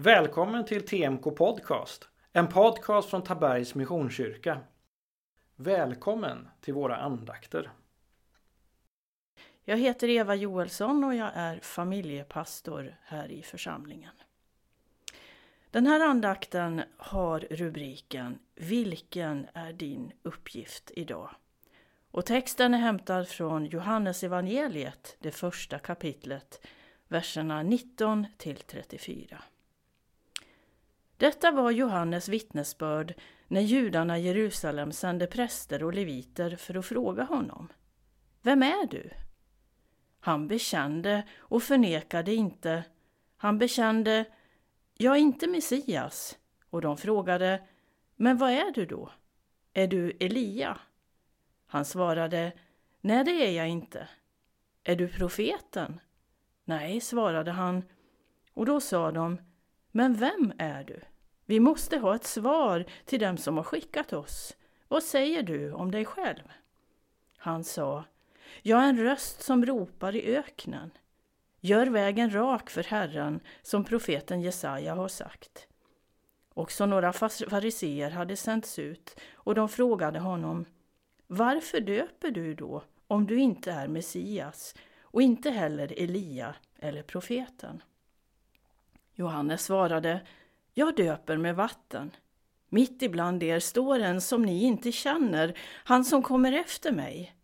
Välkommen till TMK Podcast, en podcast från Tabergs Missionskyrka. Välkommen till våra andakter. Jag heter Eva Joelsson och jag är familjepastor här i församlingen. Den här andakten har rubriken Vilken är din uppgift idag? Och texten är hämtad från Johannes evangeliet, det första kapitlet, verserna 19 till 34. Detta var Johannes vittnesbörd när judarna i Jerusalem sände präster och leviter för att fråga honom. Vem är du? Han bekände och förnekade inte. Han bekände, jag är inte Messias. Och de frågade, men vad är du då? Är du Elia? Han svarade, nej det är jag inte. Är du profeten? Nej, svarade han. Och då sa de, men vem är du? Vi måste ha ett svar till dem som har skickat oss. Vad säger du om dig själv? Han sa, jag är en röst som ropar i öknen. Gör vägen rak för Herren, som profeten Jesaja har sagt. Också några fariseer hade sänts ut och de frågade honom, varför döper du då om du inte är Messias och inte heller Elia eller profeten? Johannes svarade, jag döper med vatten. Mitt ibland er står en som ni inte känner, han som kommer efter mig.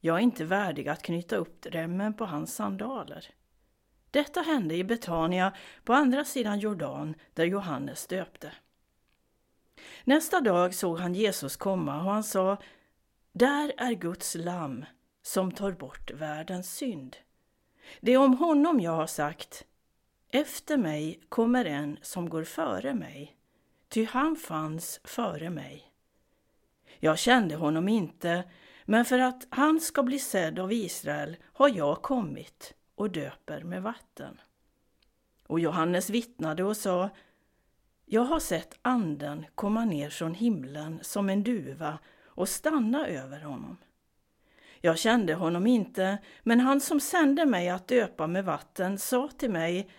Jag är inte värdig att knyta upp remmen på hans sandaler. Detta hände i Betania på andra sidan Jordan där Johannes döpte. Nästa dag såg han Jesus komma och han sa Där är Guds lamm som tar bort världens synd. Det är om honom jag har sagt efter mig kommer en som går före mig, ty han fanns före mig. Jag kände honom inte, men för att han ska bli sedd av Israel har jag kommit och döper med vatten. Och Johannes vittnade och sa, jag har sett anden komma ner från himlen som en duva och stanna över honom. Jag kände honom inte, men han som sände mig att döpa med vatten sa till mig,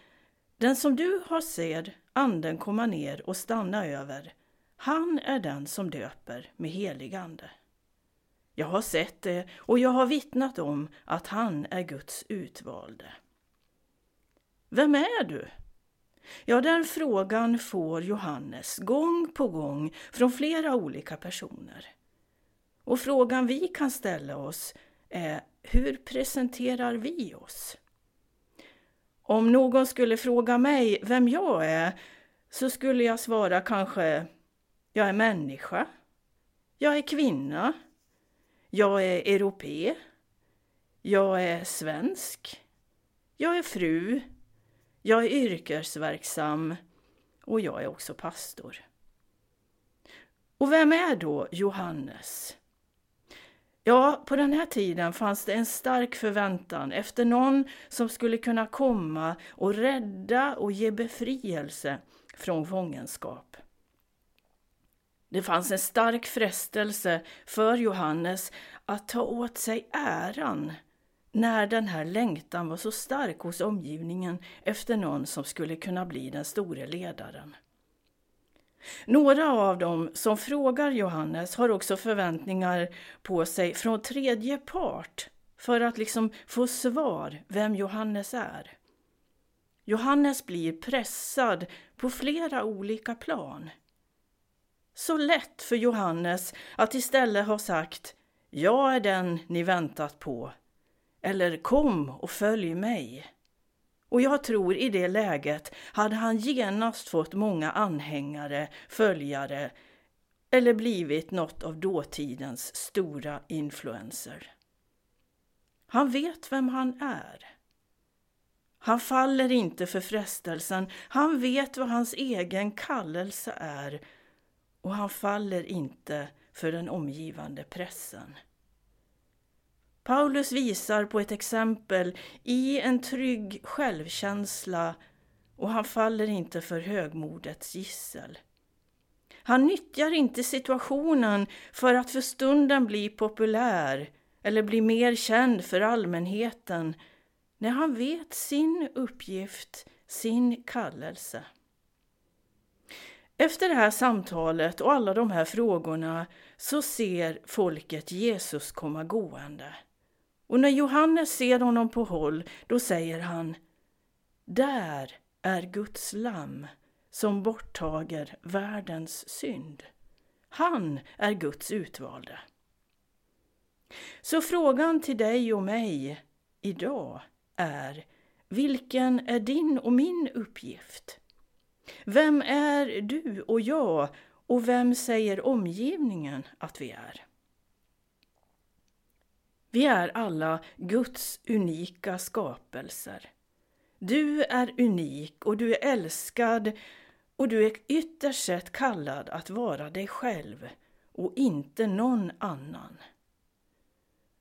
den som du har ser anden komma ner och stanna över, han är den som döper med helig ande. Jag har sett det och jag har vittnat om att han är Guds utvalde. Vem är du? Ja, den frågan får Johannes gång på gång från flera olika personer. Och frågan vi kan ställa oss är, hur presenterar vi oss? Om någon skulle fråga mig vem jag är så skulle jag svara kanske jag är människa, jag är kvinna, jag är europe, jag är svensk, jag är fru, jag är yrkesverksam. Och jag är också pastor. Och vem är då Johannes? Ja, på den här tiden fanns det en stark förväntan efter någon som skulle kunna komma och rädda och ge befrielse från fångenskap. Det fanns en stark frestelse för Johannes att ta åt sig äran när den här längtan var så stark hos omgivningen efter någon som skulle kunna bli den store ledaren. Några av dem som frågar Johannes har också förväntningar på sig från tredje part för att liksom få svar vem Johannes är. Johannes blir pressad på flera olika plan. Så lätt för Johannes att istället ha sagt Jag är den ni väntat på. Eller Kom och följ mig. Och jag tror i det läget hade han genast fått många anhängare, följare eller blivit något av dåtidens stora influenser. Han vet vem han är. Han faller inte för frestelsen, han vet vad hans egen kallelse är och han faller inte för den omgivande pressen. Paulus visar på ett exempel i en trygg självkänsla och han faller inte för högmodets gissel. Han nyttjar inte situationen för att för stunden bli populär eller bli mer känd för allmänheten när han vet sin uppgift, sin kallelse. Efter det här samtalet och alla de här frågorna så ser folket Jesus komma gående. Och när Johannes ser honom på håll, då säger han Där är Guds lamm som borttager världens synd. Han är Guds utvalde. Så frågan till dig och mig idag är vilken är din och min uppgift? Vem är du och jag och vem säger omgivningen att vi är? Vi är alla Guds unika skapelser. Du är unik och du är älskad och du är ytterst sett kallad att vara dig själv och inte någon annan.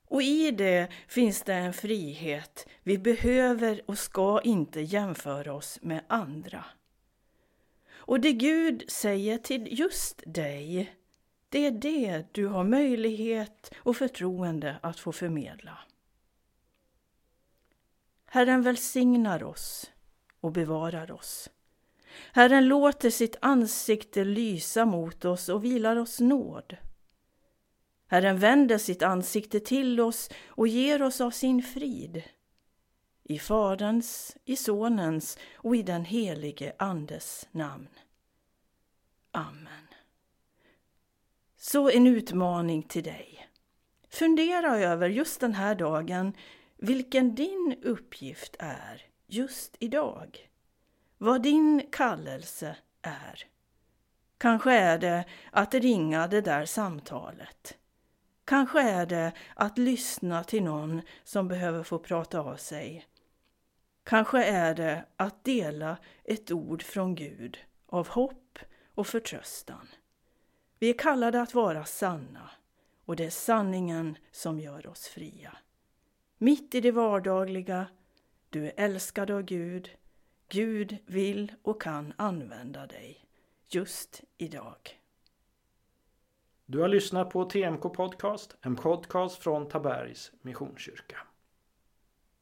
Och i det finns det en frihet. Vi behöver och ska inte jämföra oss med andra. Och det Gud säger till just dig, det är det du har möjlighet och förtroende att få förmedla. Herren välsignar oss och bevarar oss. Herren låter sitt ansikte lysa mot oss och vilar oss nåd. Herren vänder sitt ansikte till oss och ger oss av sin frid. I Faderns, i Sonens och i den helige Andes namn. Amen. Så en utmaning till dig. Fundera över just den här dagen vilken din uppgift är just idag. Vad din kallelse är. Kanske är det att ringa det där samtalet. Kanske är det att lyssna till någon som behöver få prata av sig. Kanske är det att dela ett ord från Gud av hopp och förtröstan. Vi är kallade att vara sanna och det är sanningen som gör oss fria. Mitt i det vardagliga, du är älskad av Gud, Gud vill och kan använda dig just idag. Du har lyssnat på TMK Podcast, en podcast från Tabergs Missionskyrka.